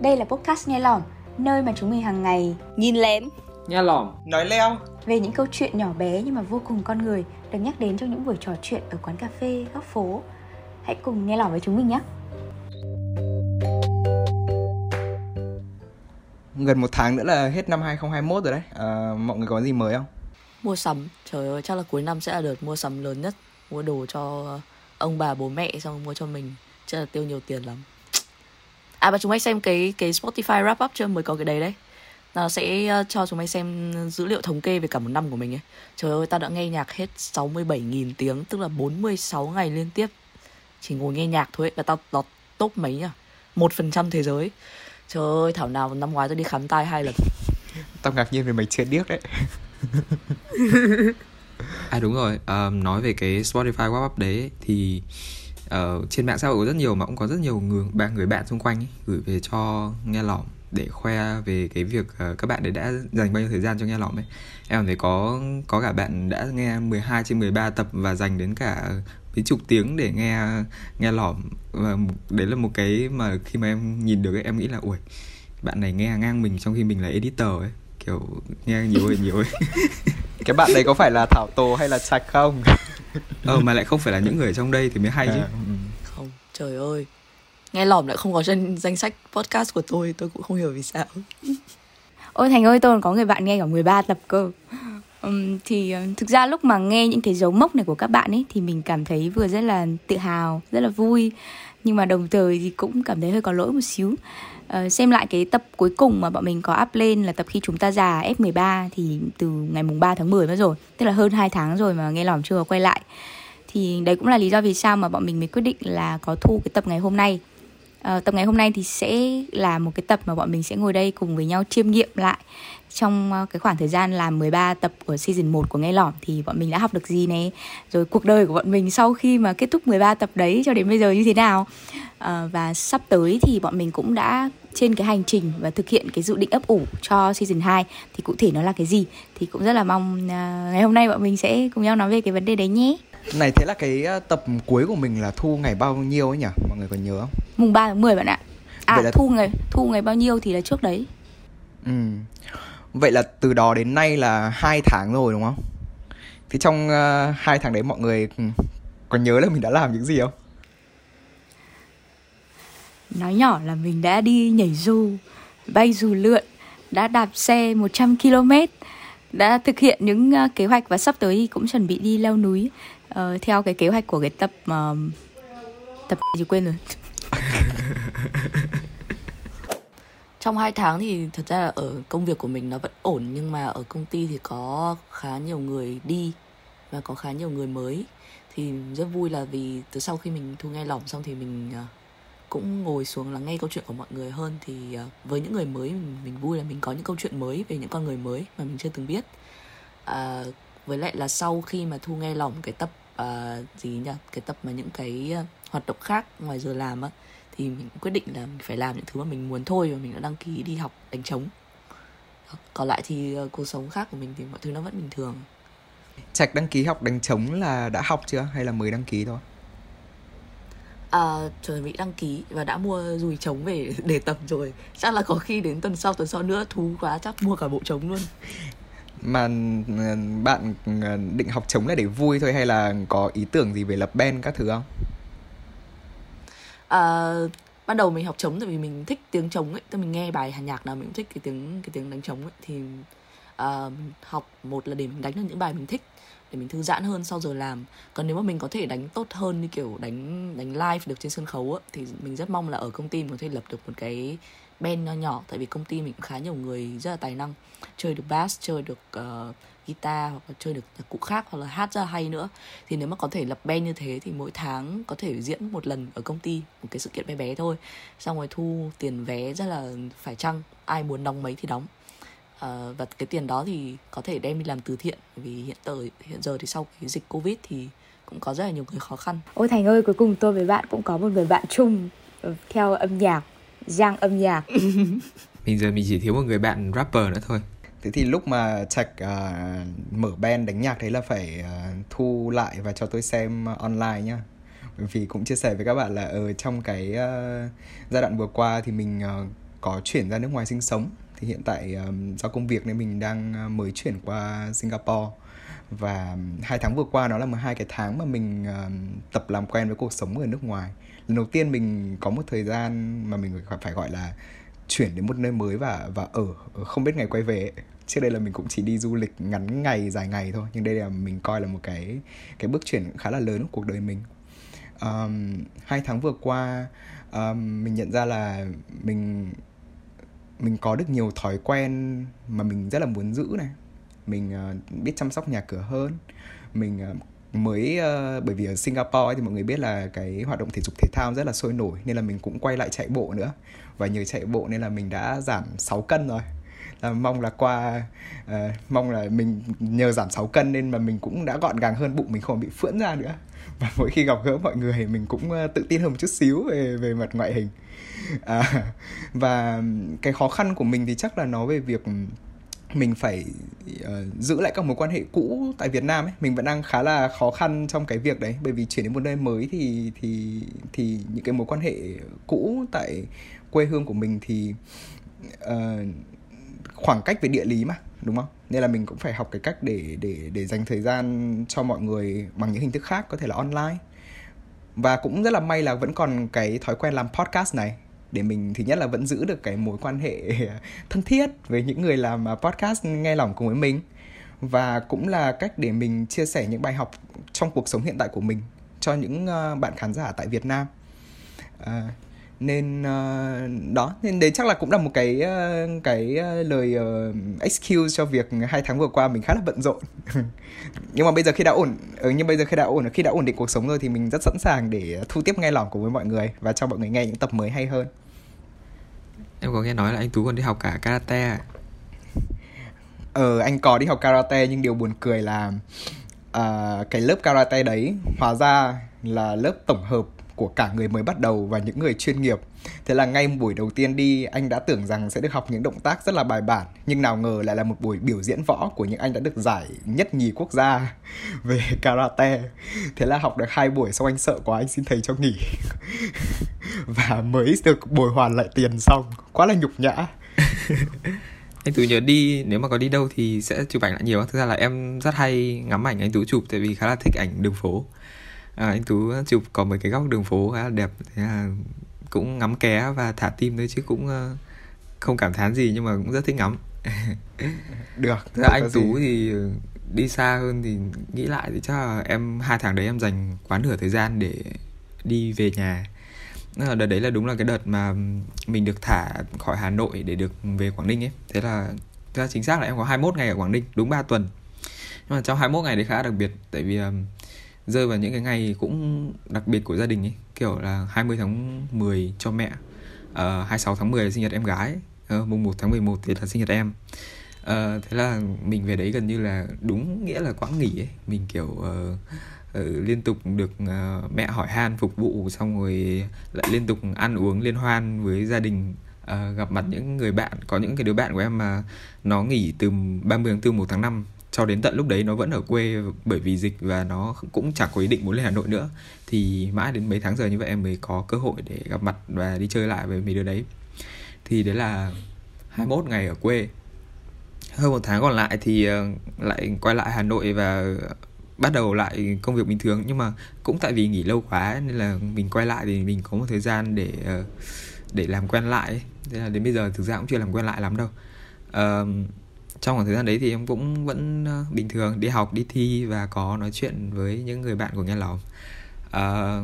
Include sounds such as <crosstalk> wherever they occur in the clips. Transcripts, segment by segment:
Đây là podcast Nghe Lỏm, nơi mà chúng mình hàng ngày nhìn lén, nha lỏm, nói leo về những câu chuyện nhỏ bé nhưng mà vô cùng con người được nhắc đến trong những buổi trò chuyện ở quán cà phê, góc phố. Hãy cùng nghe lỏm với chúng mình nhé. Gần một tháng nữa là hết năm 2021 rồi đấy à, Mọi người có gì mới không? mua sắm. Trời ơi, chắc là cuối năm sẽ là đợt mua sắm lớn nhất. Mua đồ cho ông bà bố mẹ xong mua cho mình. Chắc là tiêu nhiều tiền lắm. À và chúng anh xem cái cái Spotify wrap up chưa mới có cái đấy đấy. Nó sẽ ờ, cho chúng mày xem dữ liệu thống kê về cả một năm của mình ấy. Trời ơi, tao đã nghe nhạc hết 67.000 tiếng, tức là 46 ngày liên tiếp. Chỉ ngồi nghe nhạc thôi ấy. Và tao lọt top mấy nhá? một phần trăm thế giới. Trời ơi, thảo nào năm ngoái tao đi khám tai hai lần. Tao ngạc nhiên vì mày chưa điếc đấy <laughs> À đúng rồi, um, nói về cái Spotify Wrap Up đấy thì uh, trên mạng xã hội có rất nhiều mà cũng có rất nhiều người bạn người bạn xung quanh ấy, gửi về cho nghe lỏm để khoe về cái việc uh, các bạn đấy đã dành bao nhiêu thời gian cho nghe lỏm ấy. Em thấy có có cả bạn đã nghe 12 trên 13 tập và dành đến cả mấy chục tiếng để nghe nghe lỏm. Và đấy là một cái mà khi mà em nhìn được ấy, em nghĩ là ui bạn này nghe ngang mình trong khi mình là editor ấy. Kiểu nghe nhiều ấy nhiều ấy <laughs> Cái bạn đấy có phải là Thảo Tồ hay là Trạch không? ờ mà lại không phải là những người ở trong đây thì mới hay chứ À, ừ. Không, trời ơi. Nghe lỏm lại không có trên danh sách podcast của tôi, tôi cũng không hiểu vì sao. Ôi Thành ơi, tôi còn có người bạn nghe cả 13 tập cơ. Ừm, thì ờ, thực ra lúc mà nghe những cái dấu mốc này của các bạn ấy thì mình cảm thấy vừa rất là tự hào, rất là vui nhưng mà đồng thời thì cũng cảm thấy hơi có lỗi một xíu uh, xem lại cái tập cuối cùng mà bọn mình có up lên là tập khi chúng ta già F13 thì từ ngày mùng 3 tháng 10 mất rồi, tức là hơn 2 tháng rồi mà nghe lỏm chưa quay lại. Thì đấy cũng là lý do vì sao mà bọn mình mới quyết định là có thu cái tập ngày hôm nay. Ờ, tập ngày hôm nay thì sẽ là một cái tập mà bọn mình sẽ ngồi đây cùng với nhau chiêm nghiệm lại. Trong ờ, cái khoảng thời gian làm 13 tập của season 1 của Nghe Lỏm thì bọn mình đã học được gì này rồi cuộc đời của bọn mình sau khi mà kết thúc 13 tập đấy cho đến bây giờ như thế nào? Ờ, và sắp tới thì bọn mình cũng đã trên cái hành trình và thực hiện cái dự định ấp ủ cho season 2 thì cụ thể nó là cái gì? Thì cũng rất là mong ờ, ngày hôm nay bọn mình sẽ cùng nhau nói về cái vấn đề đấy nhé. Này thế là cái uh, tập cuối của mình là thu ngày bao nhiêu ấy nhỉ? Mọi người còn nhớ không? mùng 3 tháng 10 bạn ạ à Vậy là- thu ngày thu ngày bao nhiêu thì là trước đấy Ừ. Vậy là từ đó đến nay là hai tháng rồi đúng không? Thì trong uh, hai tháng đấy mọi người ừ, còn nhớ là mình đã làm những gì không? Nói nhỏ là mình đã đi nhảy dù, bay dù lượn, đã đạp xe 100 km, đã thực hiện những ờ, kế hoạch và sắp tới thì cũng chuẩn bị đi leo núi uh, theo cái kế hoạch của cái tập uh, tập gì quên rồi. <laughs> Trong hai tháng thì thật ra là ở công việc của mình nó vẫn ổn nhưng mà ở công ty thì có khá nhiều người đi và có khá nhiều người mới. Thì rất vui là vì từ sau khi mình thu nghe lỏng xong thì mình ờ, cũng ngồi xuống lắng nghe câu chuyện của mọi người hơn. Thì với những người mới mình, mình vui là mình có những câu chuyện mới về những con người mới mà mình chưa từng biết. À, với lại là sau khi mà thu nghe lỏng cái tập à, gì nhỉ? Cái tập mà những cái à, hoạt động khác ngoài giờ làm á thì mình quyết định là mình phải làm những thứ mà mình muốn thôi và mình đã đăng ký đi học đánh trống. Còn lại thì ờ, cuộc sống khác của mình thì mọi thứ nó vẫn bình thường. Trạch đăng ký học đánh trống là đã học chưa? Hay là mới đăng ký thôi? à, trời bị đăng ký và đã mua dùi trống về <laughs> để tập rồi. Chắc là có khi đến tuần sau tuần sau nữa thú quá chắc mua cả bộ trống luôn <laughs> Mà ừ, bạn ừ, định học trống là để vui thôi hay là có ý tưởng gì về lập band các thứ không? à, ban đầu mình học trống tại vì mình thích tiếng trống ấy. Tức mình nghe bài hàn nhạc nào mình cũng thích cái tiếng cái tiếng đánh trống ấy. Thì à, học một là để mình đánh được những bài mình thích để mình thư giãn hơn sau giờ làm. Còn nếu mà mình có thể đánh tốt hơn như kiểu đánh đánh live được trên sân khấu ấy thì mình rất mong là ở công ty mình có thể lập được một cái band nho nhỏ tại vì công ty mình cũng khá nhiều người rất là tài năng. Chơi được bass chơi được uh, guitar hoặc là chơi được nhạc cụ khác hoặc là hát rất là hay nữa. Thì nếu mà có thể lập band như thế thì mỗi tháng có thể diễn một lần ở công ty một cái sự kiện bé bé thôi. Xong rồi thu tiền vé rất là phải chăng ai muốn đóng mấy thì đóng. Uh, và cái tiền đó thì có thể đem đi làm từ thiện vì hiện tại hiện giờ thì sau cái dịch covid thì cũng có rất là nhiều người khó khăn. Ôi Thành ơi, cuối cùng tôi với bạn cũng có một người bạn chung theo âm nhạc, giang âm nhạc. <laughs> Bây giờ mình chỉ thiếu một người bạn rapper nữa thôi Thế thì lúc mà Trạch à, mở band đánh nhạc đấy là phải à, thu lại và cho tôi xem online nhá. Bởi vì cũng chia sẻ với các bạn là ở trong cái à, giai đoạn vừa qua thì mình à, có chuyển ra nước ngoài sinh sống thì hiện tại um, do công việc nên mình đang uh, mới chuyển qua Singapore và hai tháng vừa qua nó là một hai cái tháng mà mình uh, tập làm quen với cuộc sống ở nước ngoài lần đầu tiên mình có một thời gian mà mình phải gọi là chuyển đến một nơi mới và và ở không biết ngày quay về trước đây là mình cũng chỉ đi du lịch ngắn ngày dài ngày thôi nhưng đây là mình coi là một cái cái bước chuyển khá là lớn của cuộc đời mình. Um, hai tháng vừa qua um, mình nhận ra là mình mình có được nhiều thói quen mà mình rất là muốn giữ này. Mình uh, biết chăm sóc nhà cửa hơn. Mình uh, mới uh, bởi vì ở Singapore ấy, thì mọi người biết là cái hoạt động thể dục thể thao rất là sôi nổi nên là mình cũng quay lại chạy bộ nữa. Và nhờ chạy bộ nên là mình đã giảm 6 cân rồi. Là mong là qua uh, mong là mình nhờ giảm 6 cân nên mà mình cũng đã gọn gàng hơn bụng mình không bị phưỡn ra nữa. <laughs> Và mỗi khi gặp gỡ mọi người mình cũng ờ, tự tin hơn một chút xíu về về mặt ngoại hình. À, và cái khó khăn của mình thì chắc là nó về việc mình phải uh, giữ lại các mối quan hệ cũ tại Việt Nam ấy. Mình vẫn đang khá là khó khăn trong cái việc đấy. Bởi vì chuyển đến một nơi mới thì thì thì những cái mối quan hệ cũ tại quê hương của mình thì uh, khoảng cách về địa lý mà đúng không? Nên là mình cũng phải học cái cách để để để dành thời gian cho mọi người bằng những hình thức khác có thể là online. Và cũng rất là may là vẫn còn cái thói quen làm podcast này để mình thứ nhất là vẫn giữ được cái mối quan hệ <laughs> thân thiết với những người làm à, podcast nghe lòng cùng với mình. Và cũng là cách để mình chia sẻ những bài học trong cuộc sống hiện tại của mình cho những à, bạn khán giả tại Việt Nam. À, nên uh, đó nên đấy chắc là cũng là một cái uh, cái uh, lời uh, excuse cho việc hai tháng vừa qua mình khá là bận rộn <laughs> nhưng mà bây giờ khi đã ổn ừ, nhưng bây giờ khi đã ổn khi đã ổn định cuộc sống rồi thì mình rất sẵn sàng để thu tiếp nghe lòng cùng với mọi người và cho mọi người nghe những tập mới hay hơn em có nghe nói là anh tú còn đi học cả karate à? ờ anh có đi học karate nhưng điều buồn cười là uh, cái lớp karate đấy hóa ra là lớp tổng hợp của cả người mới bắt đầu và những người chuyên nghiệp. Thế là ngay buổi đầu tiên đi, anh đã tưởng rằng sẽ được học những động tác rất là bài bản, nhưng nào ngờ lại là một buổi biểu diễn võ của những anh đã được giải nhất nhì quốc gia <laughs> về karate. Thế là học được hai buổi xong anh sợ quá anh xin thầy cho nghỉ. <laughs> và mới được bồi hoàn lại tiền xong, quá là nhục nhã. <laughs> anh tú nhớ đi nếu mà có đi đâu thì sẽ chụp ảnh lại nhiều thực ra là em rất hay ngắm ảnh anh tú chụp tại vì khá là thích ảnh đường phố à, anh tú chụp có mấy cái góc đường phố khá là đẹp thế là cũng ngắm ké và thả tim thôi chứ cũng uh, không cảm thán gì nhưng mà cũng rất thích ngắm. <laughs> Được thế là anh tú gì. thì đi xa hơn thì nghĩ lại thì chắc là em hai tháng đấy em dành quá nửa thời gian để đi về nhà. Là đợt đấy là đúng là cái đợt mà mình được thả khỏi Hà Nội để được về Quảng Ninh ấy. Thế là ra chính xác là em có 21 ngày ở Quảng Ninh đúng 3 tuần. Nhưng mà trong 21 ngày đấy khá đặc biệt tại vì rơi vào những cái ngày cũng đặc biệt của gia đình ấy. Kiểu là 20 tháng 10 cho mẹ ờ, uh, 26 tháng 10 là sinh nhật em gái uh, mùng 1 tháng 11 thì là sinh nhật em. Uh, thế là mình về đấy gần như là đúng nghĩa là quãng nghỉ ấy. Mình kiểu uh, uh, liên tục được uh, mẹ hỏi han phục vụ xong rồi lại liên tục ăn uống liên hoan với gia đình uh, gặp mặt những người bạn có những cái đứa bạn của em mà nó nghỉ từ 30 tháng 4 1 tháng 5 cho đến tận lúc đấy nó vẫn ở quê bởi vì dịch và nó cũng chẳng có ý định muốn lên Hà Nội nữa thì mãi đến mấy tháng giờ như vậy em mới có cơ hội để gặp mặt và đi chơi lại với mấy đứa đấy. Thì đấy là 21 ngày ở quê. Hơn một tháng còn lại thì ờ, lại quay lại Hà Nội và bắt đầu lại công việc bình thường. Nhưng mà cũng tại vì nghỉ lâu quá nên là mình quay lại thì mình có một thời gian để ờ, để làm quen lại thế là đến bây giờ thực ra cũng chưa làm quen lại lắm đâu. Uh, trong khoảng thời gian đấy thì em cũng vẫn ờ, bình thường đi học đi thi và có nói chuyện với những người bạn của nghe lòng à, ờ,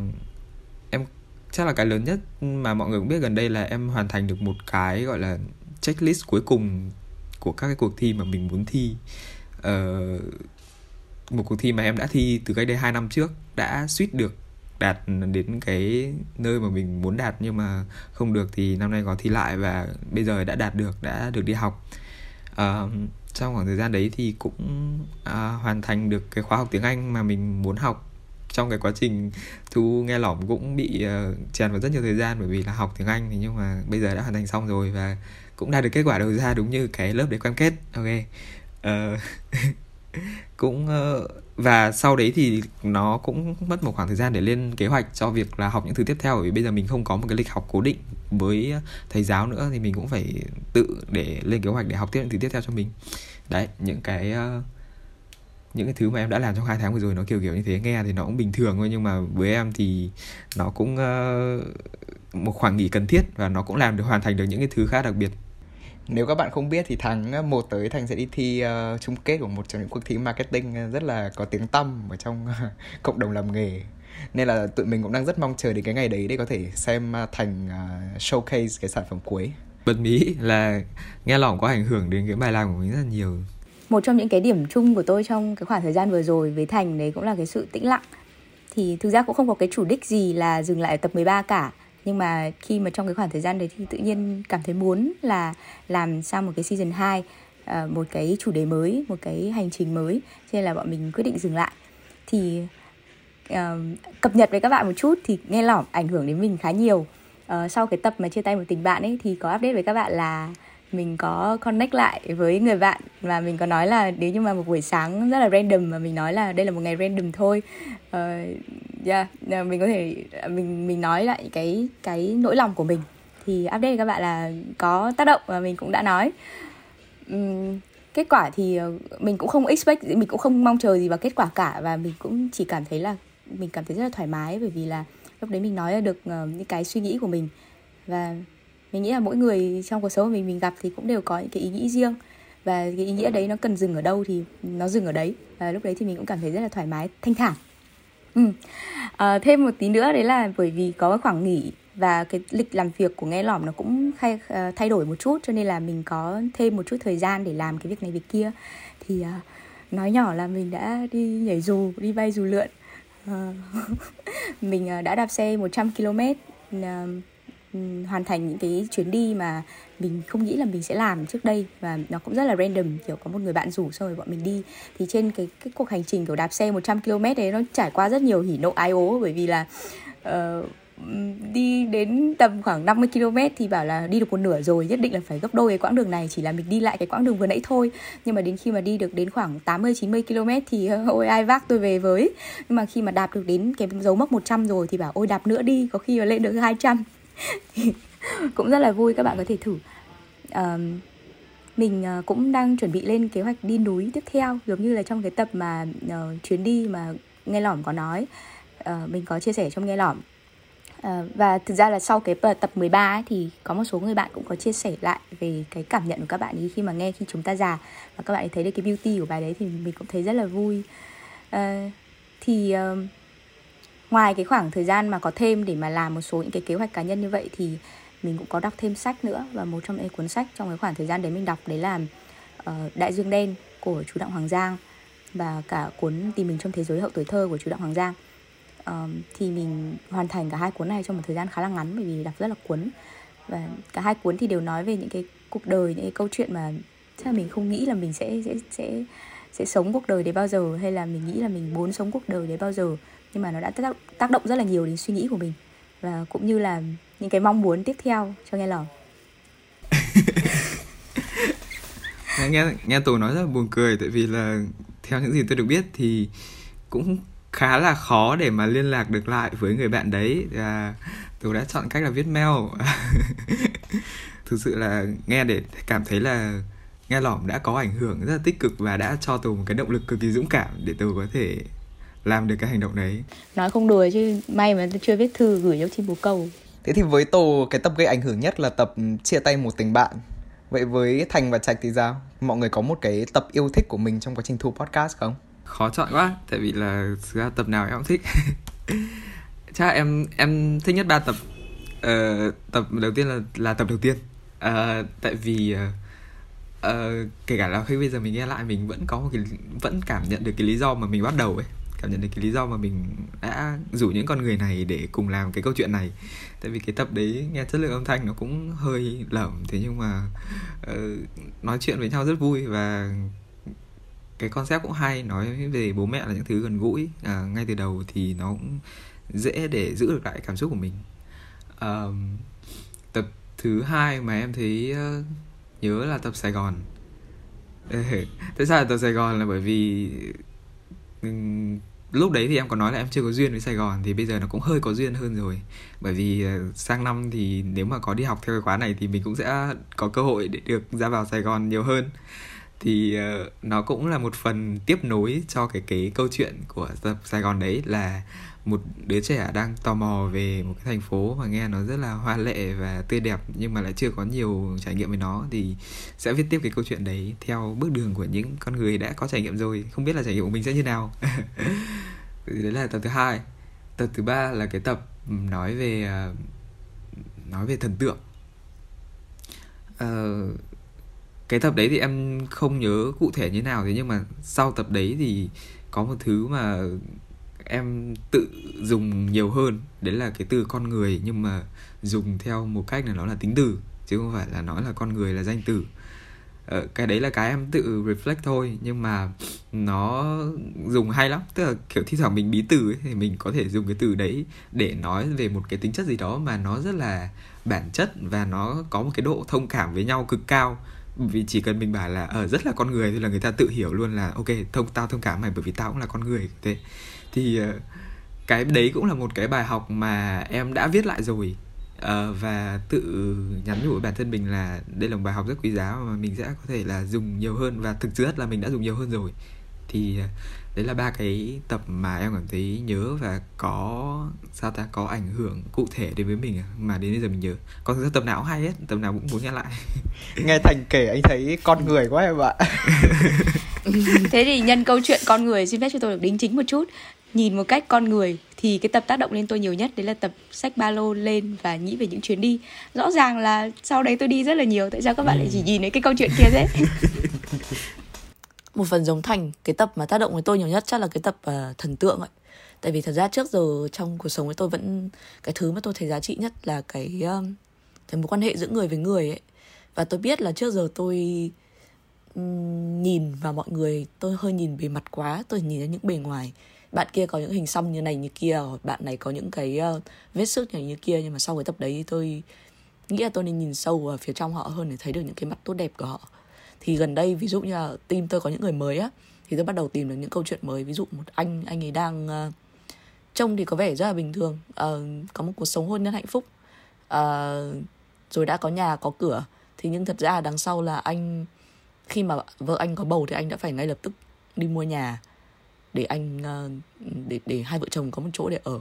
em chắc là cái lớn nhất mà mọi người cũng biết gần đây là em hoàn thành được một cái gọi là checklist cuối cùng của các cái cuộc thi mà mình muốn thi. Uh, một cuộc thi mà em đã thi từ cách đây 2 năm trước đã suýt được đạt đến cái nơi mà mình muốn đạt nhưng mà không được thì năm nay có thi lại và bây giờ đã đạt được đã được đi học uh, trong khoảng thời gian đấy thì cũng uh, hoàn thành được cái khóa học tiếng Anh mà mình muốn học. Trong cái quá trình thu nghe lỏm cũng bị ờ, uh, chèn vào rất nhiều thời gian bởi vì là học tiếng Anh thì nhưng mà bây giờ đã hoàn thành xong rồi và cũng đạt được kết quả đầu ra đúng như cái lớp đấy cam kết. Ok. Uh, <laughs> cũng uh, và sau đấy thì nó cũng mất một khoảng thời gian để lên kế hoạch cho việc là học những thứ tiếp theo bởi vì bây giờ mình không có một cái lịch học cố định với thầy giáo nữa thì mình cũng phải tự để lên kế hoạch để học tiếp những thứ tiếp theo cho mình. Đấy những cái ờ, những cái thứ mà em đã làm trong hai tháng vừa rồi nó kiểu kiểu như thế. Nghe thì nó cũng bình thường thôi nhưng mà với em thì nó cũng uh, một khoảng nghỉ cần thiết và nó cũng làm được hoàn thành được những cái thứ khá đặc biệt. Nếu các bạn không biết thì tháng ờ, 1 tới Thành sẽ đi thi uh, chung kết của một trong những cuộc thi marketing rất là có tiếng tăm ở trong uh, <laughs> cộng đồng làm nghề nên là tụi mình cũng đang rất mong chờ đến cái ngày đấy để có thể xem uh, Thành uh, showcase cái sản phẩm cuối. Bật mí là nghe lỏng có ảnh hưởng đến cái bài làm của mình rất là nhiều. Một trong những cái điểm chung của tôi trong cái khoảng thời gian vừa rồi với Thành đấy cũng là cái sự tĩnh lặng. Thì thực ra cũng không có cái chủ đích gì là dừng lại ở tập 13 cả. Nhưng mà khi mà trong cái khoảng thời gian đấy thì tự nhiên cảm thấy muốn là làm sang một cái season 2 ờ, một cái chủ đề mới một cái hành trình mới. Cho nên là bọn mình quyết định dừng lại. Thì uh, cập nhật với các bạn một chút thì nghe lỏm ảnh hưởng đến mình khá nhiều. Uh, sau cái tập mà chia tay một tình bạn ấy thì có update với các bạn là mình có connect lại với người bạn và mình có nói là nếu như mà một buổi sáng rất là random mà mình nói là đây là một ngày random thôi. Uh, yeah ờ, mình có thể mình mình nói lại cái cái nỗi lòng của mình. Thì update các bạn là có tác động và mình cũng đã nói. Um, kết quả thì mình cũng không expect mình cũng không mong chờ gì vào kết quả cả và mình cũng chỉ cảm thấy là mình cảm thấy rất là thoải mái bởi vì là lúc đấy mình nói được ờ, những cái suy nghĩ của mình. Và mình nghĩ là mỗi người trong cuộc sống của mình mình gặp thì cũng đều có những cái ý nghĩ riêng. Và cái ý nghĩa đấy nó cần dừng ở đâu thì nó dừng ở đấy. Và lúc đấy thì mình cũng cảm thấy rất là thoải mái thanh thản. Ừ. à, thêm một tí nữa đấy là bởi vì có khoảng nghỉ và cái lịch làm việc của nghe lỏm nó cũng thay, ờ, thay đổi một chút cho nên là mình có thêm một chút thời gian để làm cái việc này việc kia. Thì à, nói nhỏ là mình đã đi nhảy dù đi bay dù lượn. Ờ. <laughs> mình ờ, đã đạp xe 100 km hoàn thành những cái chuyến đi mà mình không nghĩ là mình sẽ làm trước đây và nó cũng rất là random kiểu có một người bạn rủ xong rồi bọn mình đi. Thì trên cái cái cuộc hành trình kiểu đạp xe 100 km đấy nó trải qua rất nhiều hỉ nộ ái ố bởi vì là uh, đi đến tầm khoảng 50 km thì bảo là đi được một nửa rồi nhất định là phải gấp đôi cái quãng đường này chỉ là mình đi lại cái quãng đường vừa nãy thôi. Nhưng mà đến khi mà đi được đến khoảng 80 90 km thì <laughs> ôi ai vác tôi về với. Nhưng mà khi mà đạp được đến cái dấu mốc 100 rồi thì bảo ôi đạp nữa đi có khi mà lên được 200 <laughs> cũng rất là vui các bạn có thể thử. Um, mình ờ, cũng đang chuẩn bị lên kế hoạch đi núi tiếp theo giống như là trong cái tập mà uh, chuyến đi mà nghe lỏm có nói. Uh, mình có chia sẻ trong nghe lỏm. Ờ, và thực ra là sau cái tập 13 ấy, thì có một số người bạn cũng có chia sẻ lại về cái cảm nhận của các bạn ấy khi mà nghe khi chúng ta già. Và các bạn ấy thấy được cái beauty của bài đấy thì mình cũng thấy rất là vui. À, thì uh, ngoài cái khoảng thời gian mà có thêm để mà làm một số những cái kế hoạch cá nhân như vậy thì mình cũng có đọc thêm sách nữa. Và một trong những cuốn sách trong cái khoảng thời gian đấy mình đọc đấy là uh, Đại Dương đen của chú Đặng Hoàng Giang và cả cuốn Tìm mình trong thế giới hậu tuổi thơ của chú Đặng Hoàng Giang um, thì mình hoàn thành cả hai cuốn này trong một thời gian khá là ngắn bởi vì đọc rất là cuốn. Và cả hai cuốn thì đều nói về những cái cuộc đời những cái câu chuyện mà chắc là mình không nghĩ là mình sẽ sẽ sẽ sẽ sống cuộc đời đấy bao giờ hay là mình nghĩ là mình muốn sống cuộc đời đấy bao giờ. Nhưng mà nó đã tác, tác động rất là nhiều đến suy nghĩ của mình. Và cũng như là những cái mong muốn tiếp theo cho nghe lòng <laughs> nghe nghe tù nói rất là buồn cười tại vì là theo những gì tôi được biết thì cũng khá là khó để mà liên lạc được lại với người bạn đấy. Và tù đã chọn cách là viết mail. <laughs> Thực sự là nghe để cảm thấy là nghe lỏm đã có ảnh hưởng rất là tích cực và đã cho tù một cái động lực cực kỳ dũng cảm để tù có thể làm được cái hành động đấy. Nói không đùa chứ may mà chưa viết thư gửi cho chim bồ câu. Thế thì với tổ cái tập gây ảnh hưởng nhất là tập chia tay một tình bạn. Vậy với thành và trạch thì sao? Mọi người có một cái tập yêu thích của mình trong quá trình thu podcast không khó chọn quá tại vì là thực ra tập nào em cũng thích. <laughs> Chắc em em thích nhất ba tập. Uh, tập đầu tiên là là tập đầu tiên. Uh, tại vì uh, uh, kể cả là khi bây giờ mình nghe lại mình vẫn có một cái vẫn cảm nhận được cái lý do mà mình bắt đầu ấy. Cảm nhận được cái lý do mà mình đã rủ những con người này để cùng làm cái câu chuyện này. Tại vì cái tập đấy nghe chất lượng âm thanh nó cũng hơi lởm thế nhưng mà uh, nói chuyện với nhau rất vui và cái concept cũng hay nói về bố mẹ là những thứ gần gũi à, ngay từ đầu thì nó cũng dễ để giữ được lại cảm xúc của mình. À, tập thứ hai mà em thấy uh, nhớ là tập Sài Gòn. Tại sao là tập Sài Gòn? Là bởi vì ừ, lúc đấy thì em có nói là em chưa có duyên với Sài Gòn thì bây giờ nó cũng hơi có duyên hơn rồi. Bởi vì ờ, sang năm thì nếu mà có đi học theo cái khóa này thì mình cũng sẽ có cơ hội để được ra vào Sài Gòn nhiều hơn thì uh, nó cũng là một phần tiếp nối cho cái cái câu chuyện của tập Sài Gòn đấy là một đứa trẻ đang tò mò về một cái thành phố mà nghe nó rất là hoa lệ và tươi đẹp nhưng mà lại chưa có nhiều trải nghiệm với nó. Thì sẽ viết tiếp cái câu chuyện đấy theo bước đường của những con người đã có trải nghiệm rồi. Không biết là trải nghiệm của mình sẽ như nào. <laughs> Thì đấy là tập thứ hai. Tập thứ ba là cái tập nói về uh, nói về thần tượng. Uh, cái tập đấy thì em không nhớ cụ thể như nào thế nhưng mà sau tập đấy thì có một thứ mà em tự dùng nhiều hơn đấy là cái từ con người nhưng mà dùng theo một cách là nó là tính từ chứ không phải là nói là con người là danh từ. Ờ, cái đấy là cái em tự reflect thôi nhưng mà nó dùng hay lắm. Tức là kiểu thi thoảng mình bí từ ấy, thì mình có thể dùng cái từ đấy để nói về một cái tính chất gì đó mà nó rất là bản chất và nó có một cái độ thông cảm với nhau cực cao vì chỉ cần mình bảo là ở rất là con người thì là người ta tự hiểu luôn là ok thông tao thông cảm mày bởi vì tao cũng là con người thế. Thì ờ, cái đấy cũng là một cái bài học mà em đã viết lại rồi. Uh, và tự nhắn nhủ với bản thân mình là đây là một bài học rất quý giá mà mình sẽ có thể là dùng nhiều hơn và thực chất là mình đã dùng nhiều hơn rồi. Thì uh, đấy là ba cái tập mà em cảm thấy nhớ và có sao ta có ảnh hưởng cụ thể đến với mình mà đến bây giờ mình nhớ. Còn thực ra tập nào cũng hay hết tập nào cũng muốn nghe lại. <laughs> Nghe thành kể anh thấy con người quá em ạ. <laughs> Thế thì nhân câu chuyện con người xin phép cho tôi được đính chính một chút. Nhìn một cách con người thì cái tập tác động lên tôi nhiều nhất đấy là tập sách ba lô lên và nghĩ về những chuyến đi. Rõ ràng là sau đấy tôi đi rất là nhiều tại sao các bạn lại chỉ nhìn thấy cái câu chuyện kia thế <laughs> một phần giống thành cái tập mà tác động với tôi nhiều nhất chắc là cái tập uh, thần tượng ấy. Tại vì thật ra trước giờ trong cuộc sống với tôi vẫn cái thứ mà tôi thấy giá trị nhất là cái um, cái mối quan hệ giữa người với người ấy. Và tôi biết là trước giờ tôi um, nhìn vào mọi người tôi hơi nhìn bề mặt quá tôi nhìn ra những bề ngoài. Bạn kia có những hình xăm như này như kia bạn này có những cái uh, vết sức như như kia nhưng mà sau cái tập đấy tôi nghĩ là tôi nên nhìn sâu vào phía trong họ hơn để thấy được những cái mặt tốt đẹp của họ thì gần đây ví dụ như là team tôi có những người mới á thì tôi bắt đầu tìm được những câu chuyện mới. Ví dụ một anh anh ấy đang uh, trông thì có vẻ rất là bình thường uh, có một cuộc sống hôn nhân hạnh phúc uh, rồi đã có nhà có cửa. Thì nhưng thật ra đằng sau là anh khi mà vợ anh có bầu thì anh đã phải ngay lập tức đi mua nhà để anh uh, để để hai vợ chồng có một chỗ để ở.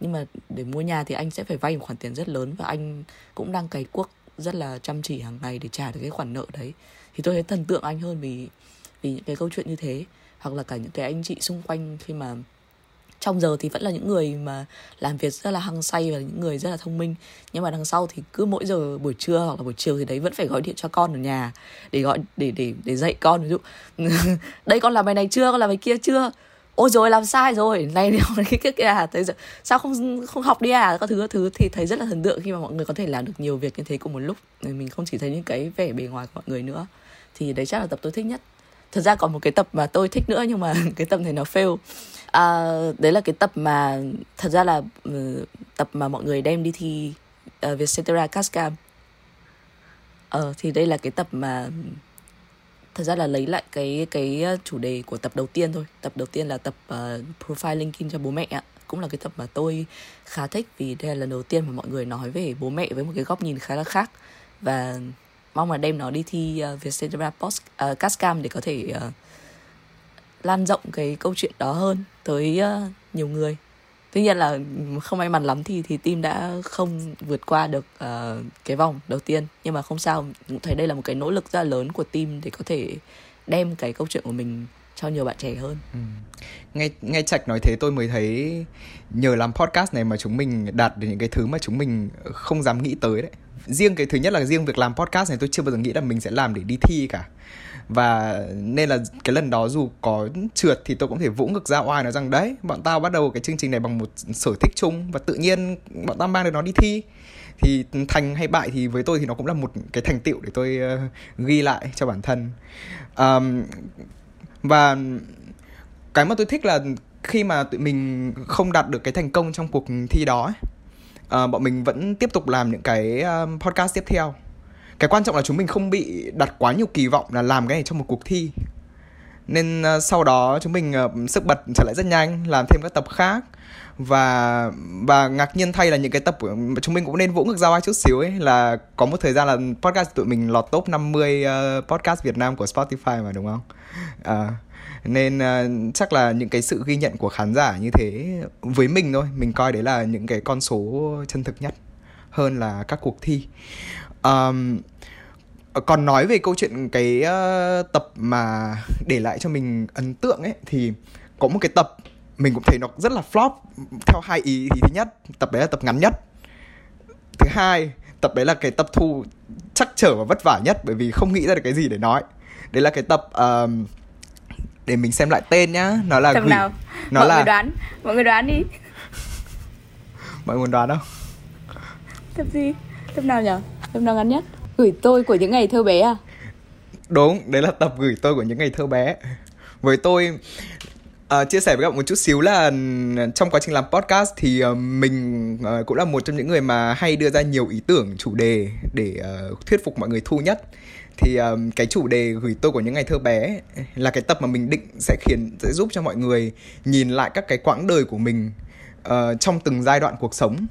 Nhưng mà để mua nhà thì anh sẽ phải vay một khoản tiền rất lớn và anh cũng đang cày cuốc rất là chăm chỉ hàng ngày để trả được cái khoản nợ đấy thì tôi thấy thần tượng anh hơn vì vì những cái câu chuyện như thế, hoặc là cả những cái anh chị xung quanh khi mà trong giờ thì vẫn là những người mà làm việc rất là hăng say và những người rất là thông minh. Nhưng mà đằng sau thì cứ mỗi giờ buổi trưa hoặc là buổi chiều thì đấy vẫn phải gọi điện cho con ở nhà để gọi, để để để dạy con. Ví dụ, <laughs> đây con làm bài này chưa? Con làm bài kia chưa? Ôi rồi làm sai rồi. Này <laughs> cái cái kia à thấy sao không không học đi à? Các thứ các thứ. Thì thấy rất là thần tượng khi mà mọi người có thể làm được nhiều việc như thế cùng một lúc. Mình không chỉ thấy những cái vẻ bề ngoài của mọi người nữa thì đấy chắc là tập tôi thích nhất. Thật ra còn một cái tập mà tôi thích nữa nhưng mà <laughs> cái tập này nó fail. À, đấy là cái tập mà thật ra là uh, tập mà mọi người đem đi thi uh, Vietcetera Cascam. Ờ thì đây là cái tập mà thật ra là lấy lại cái cái ờ, chủ đề của tập đầu tiên thôi. Tập đầu tiên là tập ờ, uh, profile linking cho bố mẹ ạ. Cũng là cái tập mà tôi khá thích vì đây là lần đầu tiên mà mọi người nói về bố mẹ với một cái góc nhìn khá là khác. Và mong là đem nó đi thi uh, Vietcetera Post uh, Cascam để có thể uh, lan rộng cái câu chuyện đó hơn tới uh, nhiều người. Tuy nhiên là không may mắn lắm thì thì team đã không vượt qua được uh, cái vòng đầu tiên. Nhưng mà không sao cũng thấy đây là một cái nỗ lực rất là lớn của team để có thể đem cái câu chuyện của mình cho nhiều bạn trẻ hơn. Ừ. nghe nghe trạch nói thế tôi mới thấy nhờ làm podcast này mà chúng mình đạt được những cái thứ mà chúng mình không dám nghĩ tới đấy. Riêng cái thứ nhất là riêng việc làm podcast này tôi chưa bao giờ nghĩ là mình sẽ làm để đi thi cả. Và nên là cái lần đó dù có trượt thì tôi cũng thể vỗ ngực ra oai nói rằng đấy bọn tao bắt đầu cái chương trình này bằng một sở thích chung và tự nhiên bọn tao mang được nó đi thi. Thì thành hay bại thì với tôi thì nó cũng là một cái thành tựu để tôi uh, ghi lại cho bản thân. Um, và cái mà tôi thích là khi mà tụi mình không đạt được cái thành công trong cuộc thi đó ấy, uh, bọn mình vẫn tiếp tục làm những cái um, podcast tiếp theo. Cái quan trọng là chúng mình không bị đặt quá nhiều kỳ vọng là làm cái này trong một cuộc thi nên uh, sau đó chúng mình uh, sức bật trở lại rất nhanh làm thêm các tập khác và và ngạc nhiên thay là những cái tập của chúng mình cũng nên vỗ ngực ra chút xíu ấy là có một thời gian là podcast tụi mình lọt top 50 uh, ờ, podcast Việt Nam của Spotify mà đúng không? Uh, nên uh, chắc là những cái sự ghi nhận của khán giả như thế với mình thôi mình coi đấy là những cái con số chân thực nhất hơn là các cuộc thi um, còn nói về câu chuyện cái uh, tập mà để lại cho mình ấn tượng ấy thì có một cái tập mình cũng thấy nó rất là flop theo hai ý thì thứ nhất tập đấy là tập ngắn nhất. Thứ hai tập đấy là cái tập thu chắc trở và vất vả nhất bởi vì không nghĩ ra được cái gì để nói. Đấy là cái tập um, để mình xem lại tên nhá nó là tập gửi... nào? nó mọi là người đoán mọi người đoán đi. Mọi người đoán không? Tập gì? Tập nào nhỉ tập nào ngắn nhất gửi tôi của những ngày thơ bé à? Đúng đấy là tập gửi tôi của những ngày thơ bé. Với tôi À, chia sẻ với các bạn một chút xíu là trong quá trình làm podcast thì uh, mình uh, cũng là một trong những người mà hay đưa ra nhiều ý tưởng chủ đề để uh, thuyết phục mọi người thu nhất. Thì um, cái chủ đề gửi tôi của những ngày thơ bé là cái tập mà mình định sẽ khiến sẽ giúp cho mọi người nhìn lại các cái quãng đời của mình uh, trong từng giai đoạn cuộc sống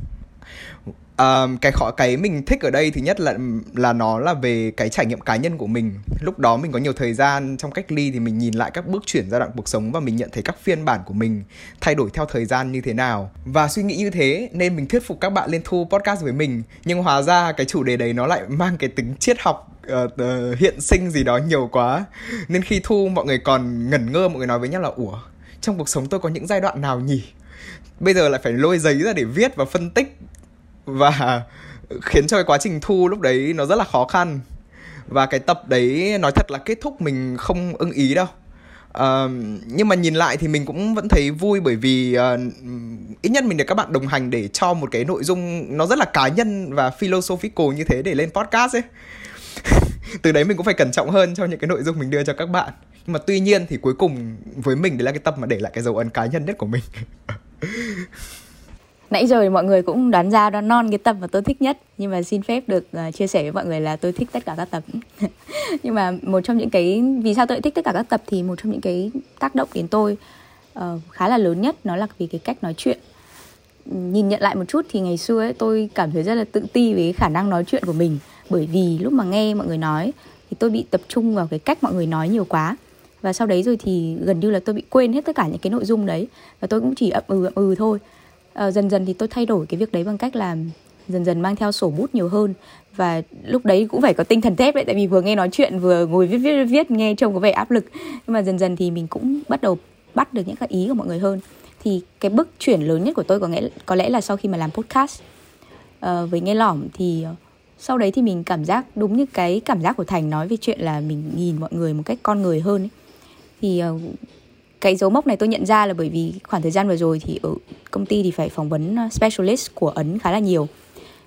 um, cái khó cái mình thích ở đây thứ nhất là là nó là về cái trải nghiệm cá nhân của mình. Lúc đó mình có nhiều thời gian trong cách ly thì mình nhìn lại các bước chuyển giai đoạn cuộc sống và mình nhận thấy các phiên bản của mình thay đổi theo thời gian như thế nào. Và suy nghĩ như thế nên mình thuyết phục các bạn lên thu podcast với mình. Nhưng hóa ra cái chủ đề đấy nó lại mang cái tính triết học uh, uh, hiện sinh gì đó nhiều quá. Nên khi thu mọi người còn ngẩn ngơ mọi người nói với nhau là ủa trong cuộc sống tôi có những giai đoạn nào nhỉ? Bây giờ lại phải lôi giấy ra để viết và phân tích và khiến cho cái quá trình thu lúc đấy nó rất là khó khăn. Và cái tập đấy nói thật là kết thúc mình không ưng ý đâu. Uh, nhưng mà nhìn lại thì mình cũng vẫn thấy vui bởi vì uh, ít nhất mình được các bạn đồng hành để cho một cái nội dung nó rất là cá nhân và philosophical như thế để lên podcast ấy. <laughs> Từ đấy mình cũng phải cẩn trọng hơn cho những cái nội dung mình đưa cho các bạn. Nhưng mà tuy nhiên thì cuối cùng với mình đấy là cái tập mà để lại cái dấu ấn cá nhân nhất của mình. <laughs> nãy giờ thì mọi người cũng đoán ra đoán non cái tập mà tôi thích nhất. Nhưng mà xin phép được uh, chia sẻ với mọi người là tôi thích tất cả các tập. <laughs> Nhưng mà một trong những cái vì sao tôi thích tất cả các tập thì một trong những cái tác động đến tôi uh, khá là lớn nhất nó là vì cái cách nói chuyện. Nhìn nhận lại một chút thì ngày xưa ấy, tôi cảm thấy rất là tự ti với khả năng nói chuyện của mình. Bởi vì lúc mà nghe mọi người nói thì tôi bị tập trung vào cái cách mọi người nói nhiều quá. Và sau đấy rồi thì gần như là tôi bị quên hết tất cả những cái nội dung đấy. Và tôi cũng chỉ ậm ừ ậm ừ thôi. Ờ, dần dần thì tôi thay đổi cái việc đấy bằng cách là dần dần mang theo sổ bút nhiều hơn. Và lúc đấy cũng phải có tinh thần thép đấy tại vì vừa nghe nói chuyện vừa ngồi viết viết viết nghe trông có vẻ áp lực. Nhưng mà dần dần thì mình cũng bắt đầu bắt được những cái ý của mọi người hơn. Thì cái bước chuyển lớn nhất của tôi có nghĩa có lẽ là sau khi mà làm podcast uh, với nghe lỏm thì ờ, sau đấy thì mình cảm giác đúng như cái cảm giác của thành nói về chuyện là mình nhìn mọi người một cách con người hơn ấy. thì uh, cái dấu mốc này tôi nhận ra là bởi vì khoảng thời gian vừa rồi thì ở công ty thì phải phỏng vấn ờ, specialist của ấn khá là nhiều.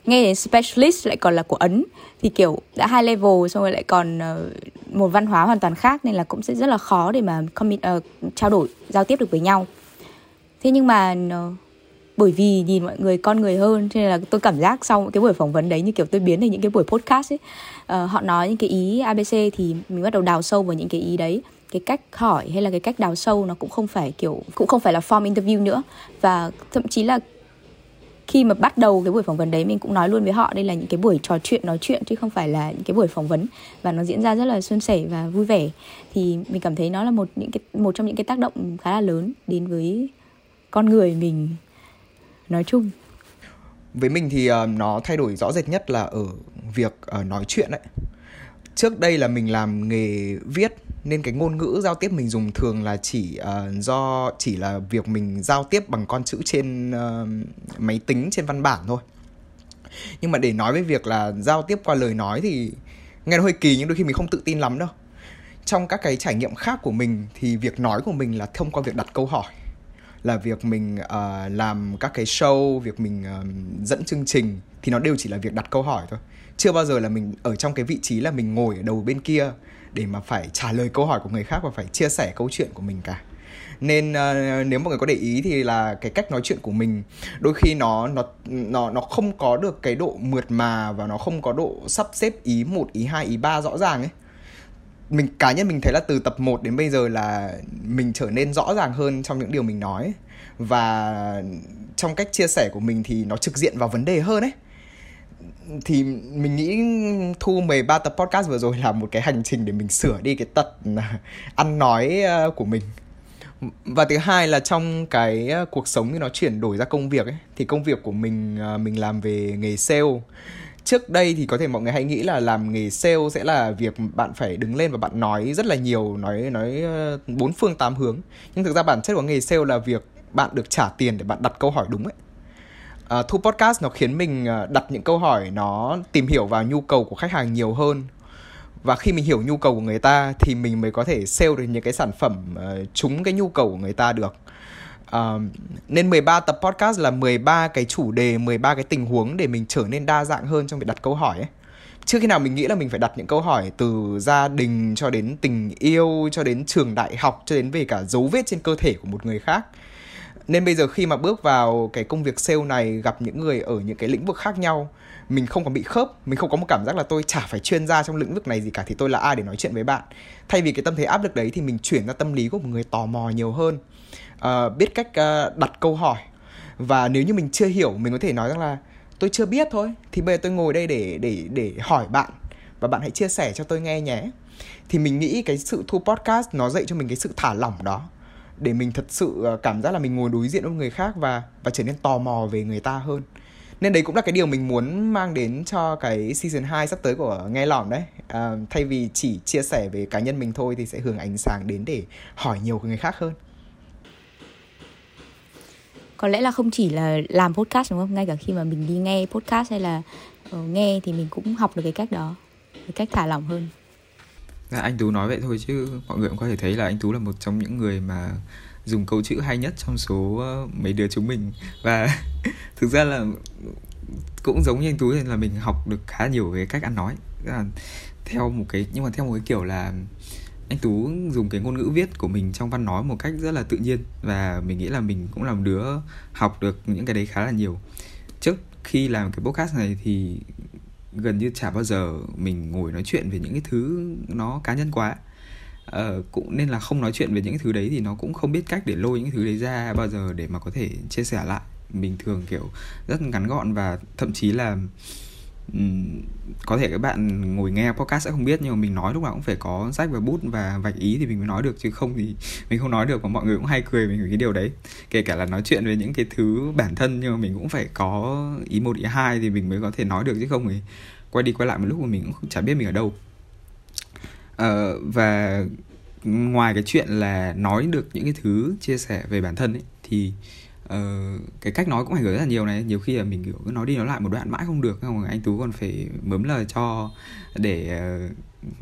Nghe đến specialist lại còn là của ấn thì kiểu đã hai level xong rồi lại còn uh, một văn hóa hoàn toàn khác nên là cũng sẽ rất là khó để mà commit, uh, ờ, trao đổi giao tiếp được với nhau. Thế nhưng mà uh, bởi vì nhìn mọi người con người hơn cho nên là tôi cảm giác sau cái buổi phỏng vấn đấy như kiểu tôi biến thành những cái buổi podcast ấy uh, họ nói những cái ý abc thì mình bắt đầu đào sâu vào những cái ý đấy cái cách hỏi hay là cái cách đào sâu nó cũng không phải kiểu cũng không phải là form interview nữa. Và thậm chí là khi mà bắt đầu cái buổi phỏng vấn đấy mình cũng nói luôn với họ đây là những cái buổi trò chuyện nói chuyện chứ không phải là những cái buổi phỏng vấn. Và nó diễn ra rất là suôn sẻ và vui vẻ. Thì mình cảm thấy nó là một những cái một trong những cái tác động khá là lớn đến với con người mình nói chung. Với mình thì uh, nó thay đổi rõ rệt nhất là ở việc uh, nói chuyện đấy trước đây là mình làm nghề viết nên cái ngôn ngữ giao tiếp mình dùng thường là chỉ uh, do chỉ là việc mình giao tiếp bằng con chữ trên uh, máy tính trên văn bản thôi. Nhưng mà để nói với việc là giao tiếp qua lời nói thì nghe nó hơi kỳ nhưng đôi khi mình không tự tin lắm đâu. Trong các cái trải nghiệm khác của mình thì việc nói của mình là thông qua việc đặt câu hỏi. Là việc mình uh, làm các cái show việc mình uh, dẫn chương trình thì nó đều chỉ là việc đặt câu hỏi thôi. Chưa bao giờ là mình ở trong cái vị trí là mình ngồi ở đầu bên kia để mà phải trả lời câu hỏi của người khác và phải chia sẻ câu chuyện của mình cả. Nên uh, nếu mọi người có để ý thì là cái cách nói chuyện của mình đôi khi nó nó nó nó không có được cái độ mượt mà và nó không có độ sắp xếp ý một ý hai ý ba rõ ràng ấy. Mình cá nhân mình thấy là từ tập 1 đến bây giờ là mình trở nên rõ ràng hơn trong những điều mình nói và trong cách chia sẻ của mình thì nó trực diện vào vấn đề hơn ấy thì mình nghĩ thu 13 tập podcast vừa rồi là một cái hành trình để mình sửa đi cái tật, <laughs> ăn nói ờ, của mình. Và thứ hai là trong cái ờ, cuộc sống thì nó chuyển đổi ra công việc ấy, thì công việc của mình ờ, mình làm về nghề sale. Trước đây thì có thể mọi người hay nghĩ là làm nghề sale sẽ là việc bạn phải đứng lên và bạn nói rất là nhiều, nói nói bốn phương tám hướng. Nhưng thực ra bản chất của nghề sale là việc bạn được trả tiền để bạn đặt câu hỏi đúng ấy uh, thu podcast nó khiến mình à, đặt những câu hỏi nó tìm hiểu vào nhu cầu của khách hàng nhiều hơn. Và khi mình hiểu nhu cầu của người ta thì mình mới có thể sale được những cái sản phẩm uh, trúng cái nhu cầu của người ta được. Uh, nên 13 tập podcast là 13 cái chủ đề 13 cái tình huống để mình trở nên đa dạng hơn trong việc đặt câu hỏi ấy. Trước khi nào mình nghĩ là mình phải đặt những câu hỏi từ gia đình cho đến tình yêu cho đến trường đại học cho đến về cả dấu vết trên cơ thể của một người khác nên bây giờ khi mà bước vào cái công việc sale này gặp những người ở những cái lĩnh vực khác nhau mình không còn bị khớp mình không có một cảm giác là tôi chả phải chuyên gia trong lĩnh vực này gì cả thì tôi là ai để nói chuyện với bạn? Thay vì cái tâm thế áp lực đấy thì mình chuyển ra tâm lý của một người tò mò nhiều hơn. Uh, biết cách uh, đặt câu hỏi. Và nếu như mình chưa hiểu mình có thể nói rằng là tôi chưa biết thôi thì bây giờ tôi ngồi đây để để để hỏi bạn và bạn hãy chia sẻ cho tôi nghe nhé. Thì mình nghĩ cái sự thu podcast nó dạy cho mình cái sự thả lỏng đó để mình thật sự à, cảm giác là mình ngồi đối diện với người khác và và trở nên tò mò về người ta hơn. Nên đấy cũng là cái điều mình muốn mang đến cho cái season 2 sắp tới của nghe lỏm đấy. À, thay vì chỉ chia sẻ về cá nhân mình thôi thì sẽ hướng ánh sáng đến để hỏi nhiều người khác hơn. Có lẽ là không chỉ là làm podcast đúng không? Ngay cả khi mà mình đi nghe podcast hay là ờ, nghe thì mình cũng học được cái cách đó cái cách thả lỏng hơn dạ, anh tú nói vậy thôi chứ mọi người cũng có thể thấy là anh tú là một trong những người mà dùng câu chữ hay nhất trong số ờ, mấy đứa chúng mình. Và <laughs> thực ra là cũng giống như anh tú là mình học được khá nhiều về cách ăn nói. Là theo một cái nhưng mà theo một cái kiểu là anh tú dùng cái ngôn ngữ viết của mình trong văn nói một cách rất là tự nhiên. Và mình nghĩ là mình cũng là một đứa học được những cái đấy khá là nhiều. Trước khi làm cái podcast này thì gần như chả bao giờ mình ngồi nói chuyện về những cái thứ nó cá nhân quá. Ờ, cũng nên là không nói chuyện về những cái thứ đấy thì nó cũng không biết cách để lôi những cái thứ đấy ra bao giờ để mà có thể chia sẻ lại. Mình thường kiểu rất ngắn gọn và thậm chí là um, có thể các bạn ngồi nghe podcast sẽ không biết nhưng mà mình nói lúc nào cũng phải có sách và bút và vạch ý thì mình mới nói được chứ không thì mình không nói được và mọi người cũng hay cười mình về cái điều đấy. Kể cả là nói chuyện về những cái thứ bản thân nhưng mà mình cũng phải có ý một ý hai thì mình mới có thể nói được chứ không thì quay đi quay lại một lúc mà mình cũng chả biết mình ở đâu. Uh, và ngoài cái chuyện là nói được những cái thứ chia sẻ về bản thân ấy thì uh, cái cách nói cũng ảnh hưởng rất là nhiều này. Nhiều khi là mình kiểu cứ nói đi nói lại một đoạn mãi không được không anh tú còn phải mớm lời cho để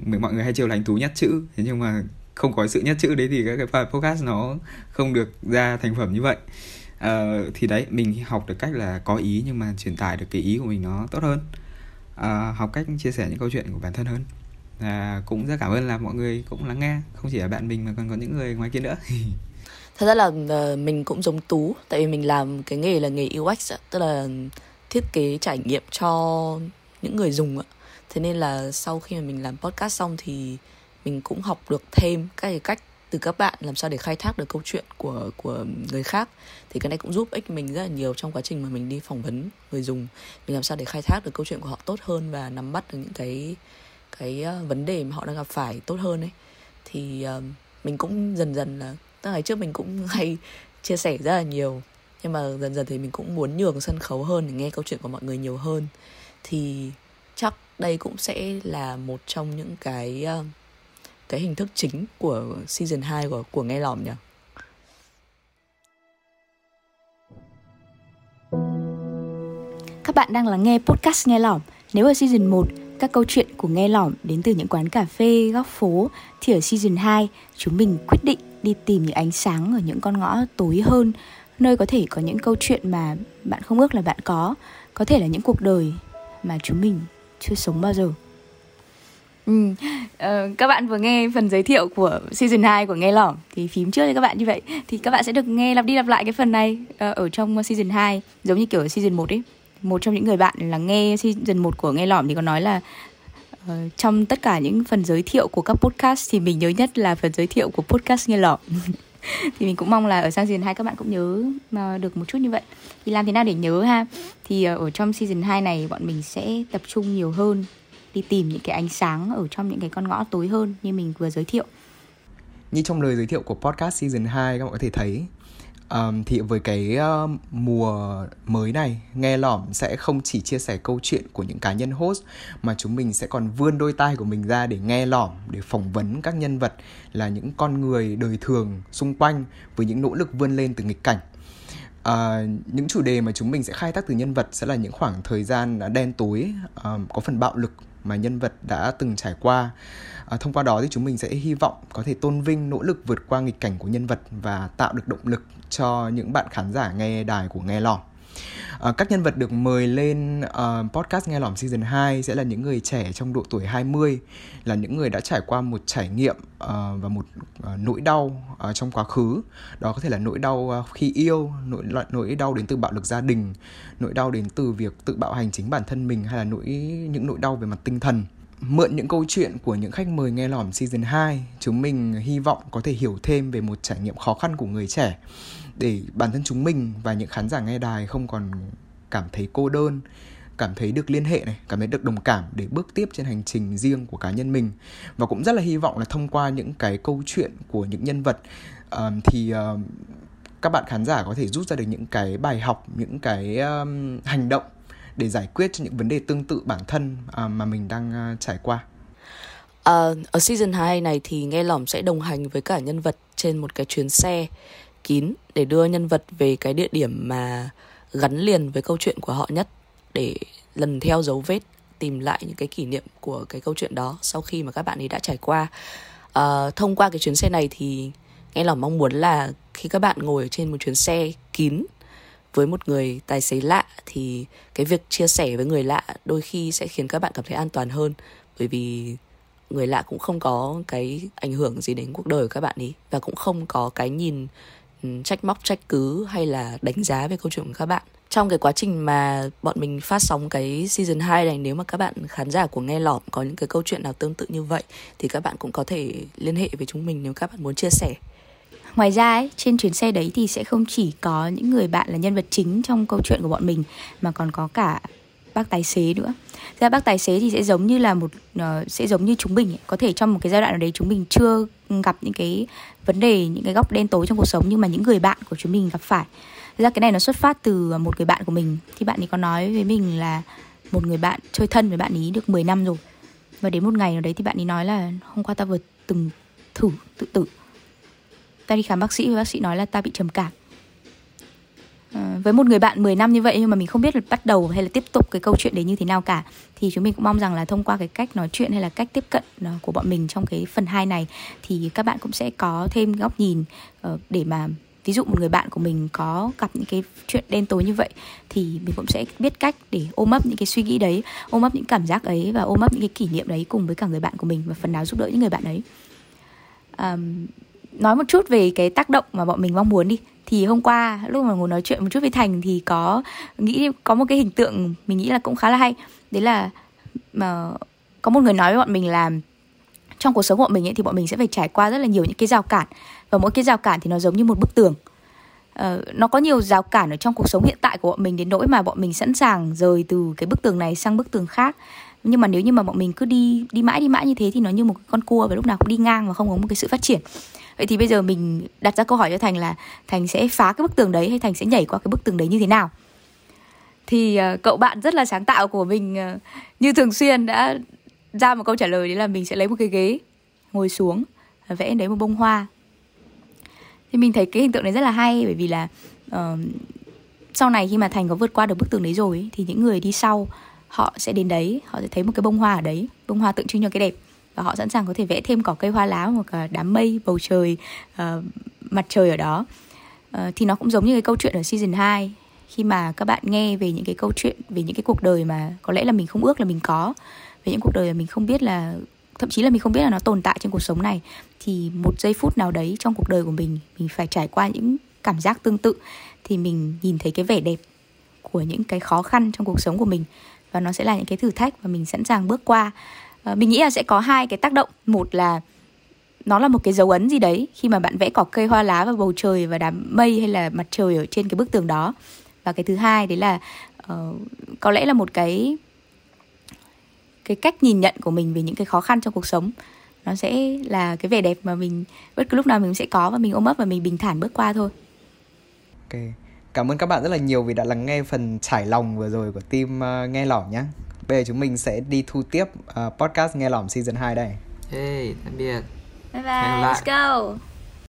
uh, mọi người hay chiều là anh tú nhắc chữ. Thế nhưng mà không có sự nhất chữ đấy thì các cái podcast nó không được ra thành phẩm như vậy. Uh, thì đấy mình học được cách là có ý nhưng mà truyền tải được cái ý của mình nó tốt hơn. Uh, học cách chia sẻ những câu chuyện của bản thân hơn. Uh, cũng rất cảm ơn là mọi người cũng lắng nghe. Không chỉ là bạn mình mà còn có những người ngoài kia nữa. <laughs> thật ra là uh, mình cũng giống tú tại vì mình làm cái nghề là nghề UX tức là thiết kế trải nghiệm cho những người dùng ạ. Thế nên là sau khi mà mình làm podcast xong thì mình cũng học được thêm các cái cách từ các bạn làm sao để khai thác được câu chuyện của của người khác. Thì cái này cũng giúp ích mình rất là nhiều trong quá trình mà mình đi phỏng vấn người dùng. Mình làm sao để khai thác được câu chuyện của họ tốt hơn và nắm bắt được những cái cái ờ, vấn đề mà họ đang gặp phải tốt hơn ấy. Thì uh, mình cũng dần dần là tức ngày trước mình cũng <laughs> hay chia sẻ rất là nhiều nhưng mà dần dần thì mình cũng muốn nhường sân khấu hơn để nghe câu chuyện của mọi người nhiều hơn. Thì chắc đây cũng sẽ là một trong những cái ờ, cái hình thức chính của season 2 của của nghe lỏm nhỉ? Các bạn đang lắng nghe podcast nghe lỏm. Nếu ở season 1 các câu chuyện của nghe lỏm đến từ những quán cà phê, góc phố thì ở season 2 chúng mình quyết định đi tìm những ánh sáng ở những con ngõ tối hơn, nơi có thể có những câu chuyện mà bạn không ước là bạn có, có thể là những cuộc đời mà chúng mình chưa sống bao giờ. Ừ. Ờ, các bạn vừa nghe phần giới thiệu của season 2 của Nghe Lỏm Thì phím trước cho các bạn như vậy Thì các bạn sẽ được nghe lặp đi lặp lại cái phần này ờ, Ở trong season 2 Giống như kiểu ở season 1 ấy Một trong những người bạn là nghe season 1 của Nghe Lỏm Thì có nói là Ờ, trong tất cả những phần giới thiệu của các podcast thì mình nhớ nhất là phần giới thiệu của podcast nghe lỏm <laughs> thì mình cũng mong là ở sang season 2 các bạn cũng nhớ mà được một chút như vậy. Thì làm thế nào để nhớ ha? Thì ờ, ở trong season 2 này bọn mình sẽ tập trung nhiều hơn, đi tìm những cái ánh sáng ở trong những cái con ngõ tối hơn như mình vừa giới thiệu. Như trong lời giới thiệu của podcast season 2 các bạn có thể thấy um, thì với cái uh, mùa mới này nghe lỏm sẽ không chỉ chia sẻ câu chuyện của những cá nhân host mà chúng mình sẽ còn vươn đôi tai của mình ra để nghe lỏm để phỏng vấn các nhân vật là những con người đời thường xung quanh với những nỗ lực vươn lên từ nghịch cảnh. À, những chủ đề mà chúng mình sẽ khai thác từ nhân vật sẽ là những khoảng thời gian đen tối um, có phần bạo lực mà nhân vật đã từng trải qua à, thông qua đó thì chúng mình sẽ hy vọng có thể tôn vinh nỗ lực vượt qua nghịch cảnh của nhân vật và tạo được động lực cho những bạn khán giả nghe đài của nghe lỏng. À, các nhân vật được mời lên uh, podcast nghe lỏm season 2 sẽ là những người trẻ trong độ tuổi 20 là những người đã trải qua một trải nghiệm uh, và một uh, nỗi đau uh, trong quá khứ. Đó có thể là nỗi đau uh, khi yêu nỗi nỗi đau đến từ bạo lực gia đình nỗi đau đến từ việc tự bạo hành chính bản thân mình hay là nỗi những nỗi đau về mặt tinh thần. Mượn những câu chuyện của những khách mời nghe lỏm season 2, chúng mình hy vọng có thể hiểu thêm về một trải nghiệm khó khăn của người trẻ để bản thân chúng mình và những khán giả nghe đài không còn cảm thấy cô đơn, cảm thấy được liên hệ này, cảm thấy được đồng cảm để bước tiếp trên hành trình riêng của cá nhân mình. Và cũng rất là hy vọng là thông qua những cái câu chuyện của những nhân vật uh, thì uh, các bạn khán giả có thể rút ra được những cái bài học, những cái um, hành động để giải quyết cho những vấn đề tương tự bản thân uh, mà mình đang uh, trải qua. Uh, ở season 2 này thì nghe lỏm sẽ đồng hành với cả nhân vật trên một cái chuyến xe kín để đưa nhân vật về cái địa điểm mà gắn liền với câu chuyện của họ nhất để lần theo dấu vết tìm lại những cái kỷ niệm của cái câu chuyện đó sau khi mà các bạn ấy đã trải qua. À, thông qua cái chuyến xe này thì nghe lòng mong muốn là khi các bạn ngồi ở trên một chuyến xe kín với một người tài xế lạ thì cái việc chia sẻ với người lạ đôi khi sẽ khiến các bạn cảm thấy an toàn hơn bởi vì người lạ cũng không có cái ảnh hưởng gì đến cuộc đời của các bạn ấy và cũng không có cái nhìn trách móc trách cứ hay là đánh giá về câu chuyện của các bạn? Trong cái quá trình mà bọn mình phát sóng cái season 2 này nếu mà các bạn khán giả của nghe lỏm có những cái câu chuyện nào tương tự như vậy thì các bạn cũng có thể liên hệ với chúng mình nếu các bạn muốn chia sẻ. Ngoài ra ấy, trên chuyến xe đấy thì sẽ không chỉ có những người bạn là nhân vật chính trong câu chuyện của bọn mình mà còn có cả bác tài xế nữa. Ra bác tài xế thì sẽ giống như là một uh, sẽ giống như chúng mình ấy. có thể trong một cái giai đoạn nào đấy chúng mình chưa gặp những cái vấn đề những cái góc đen tối trong cuộc sống nhưng mà những người bạn của chúng mình gặp phải. Ra cái này nó xuất phát từ một người bạn của mình thì bạn ấy có nói với mình là một người bạn chơi thân với bạn ấy được 10 năm rồi. Và đến một ngày nào đấy thì bạn ấy nói là hôm qua ta vừa từng thử tự tử ta đi khám bác sĩ và bác sĩ nói là ta bị trầm cảm Ờ, với một người bạn 10 năm như vậy nhưng mà mình không biết là bắt đầu hay là tiếp tục cái câu chuyện đấy như thế nào cả. Thì chúng mình cũng mong rằng là thông qua cái cách nói chuyện hay là cách tiếp cận ờ, của bọn mình trong cái phần 2 này thì các bạn cũng sẽ có thêm góc nhìn ờ, để mà ví dụ một người bạn của mình có gặp những cái chuyện đen tối như vậy thì mình cũng sẽ biết cách để ôm ấp những cái suy nghĩ đấy ôm ấp những cảm giác ấy và ôm ấp những cái kỷ niệm đấy cùng với cả người bạn của mình và phần nào giúp đỡ những người bạn ấy. Um, nói một chút về cái tác động mà bọn mình mong muốn đi thì hôm qua lúc mà ngồi nói chuyện một chút với thành thì có nghĩ có một cái hình tượng mình nghĩ là cũng khá là hay. Đấy là mà có một người nói với bọn mình là trong cuộc sống của bọn mình ấy, thì bọn mình sẽ phải trải qua rất là nhiều những cái rào cản. Và mỗi cái rào cản thì nó giống như một bức tường. Uh, nó có nhiều rào cản ở trong cuộc sống hiện tại của bọn mình đến nỗi mà bọn mình sẵn sàng rời từ cái bức tường này sang bức tường khác. Nhưng mà nếu như mà bọn mình cứ đi đi mãi đi mãi như thế thì nó như một con cua và lúc nào cũng đi ngang và không có một cái sự phát triển vậy thì bây giờ mình đặt ra câu hỏi cho thành là thành sẽ phá cái bức tường đấy hay thành sẽ nhảy qua cái bức tường đấy như thế nào? Thì uh, cậu bạn rất là sáng tạo của mình uh, như thường xuyên đã ra một câu trả lời đấy là mình sẽ lấy một cái ghế ngồi xuống và vẽ đấy một bông hoa. Thì mình thấy cái hình tượng này rất là hay bởi vì là uh, sau này khi mà thành có vượt qua được bức tường đấy rồi thì những người đi sau họ sẽ đến đấy họ sẽ thấy một cái bông hoa ở đấy bông hoa tượng trưng cho cái đẹp và họ sẵn sàng có thể vẽ thêm cỏ cây hoa lá hoặc là đám mây bầu trời uh, mặt trời ở đó. Uh, thì nó cũng giống như cái câu chuyện ở season 2 khi mà các bạn nghe về những cái câu chuyện về những cái cuộc đời mà có lẽ là mình không ước là mình có về những cuộc đời mà mình không biết là thậm chí là mình không biết là nó tồn tại trên cuộc sống này thì một giây phút nào đấy trong cuộc đời của mình mình phải trải qua những cảm giác tương tự thì mình nhìn thấy cái vẻ đẹp của những cái khó khăn trong cuộc sống của mình. Và nó sẽ là những cái thử thách và mình sẵn sàng bước qua. Ờ, mình nghĩ là sẽ có hai cái tác động. Một là nó là một cái dấu ấn gì đấy khi mà bạn vẽ cỏ cây hoa lá và bầu trời và đám mây hay là mặt trời ở trên cái bức tường đó. Và cái thứ hai đấy là uh, có lẽ là một cái cái cách nhìn nhận của mình về những cái khó khăn trong cuộc sống. Nó sẽ là cái vẻ đẹp mà mình bất cứ lúc nào mình sẽ có và mình ôm ấp và mình bình thản bước qua thôi. Ok. Cảm ơn các bạn rất là nhiều vì đã lắng nghe phần trải lòng vừa rồi của team uh, nghe lỏm nhé bây giờ chúng mình sẽ đi thu tiếp uh, podcast nghe lỏm season 2 đây. Hey tạm biệt. Bye bye let's go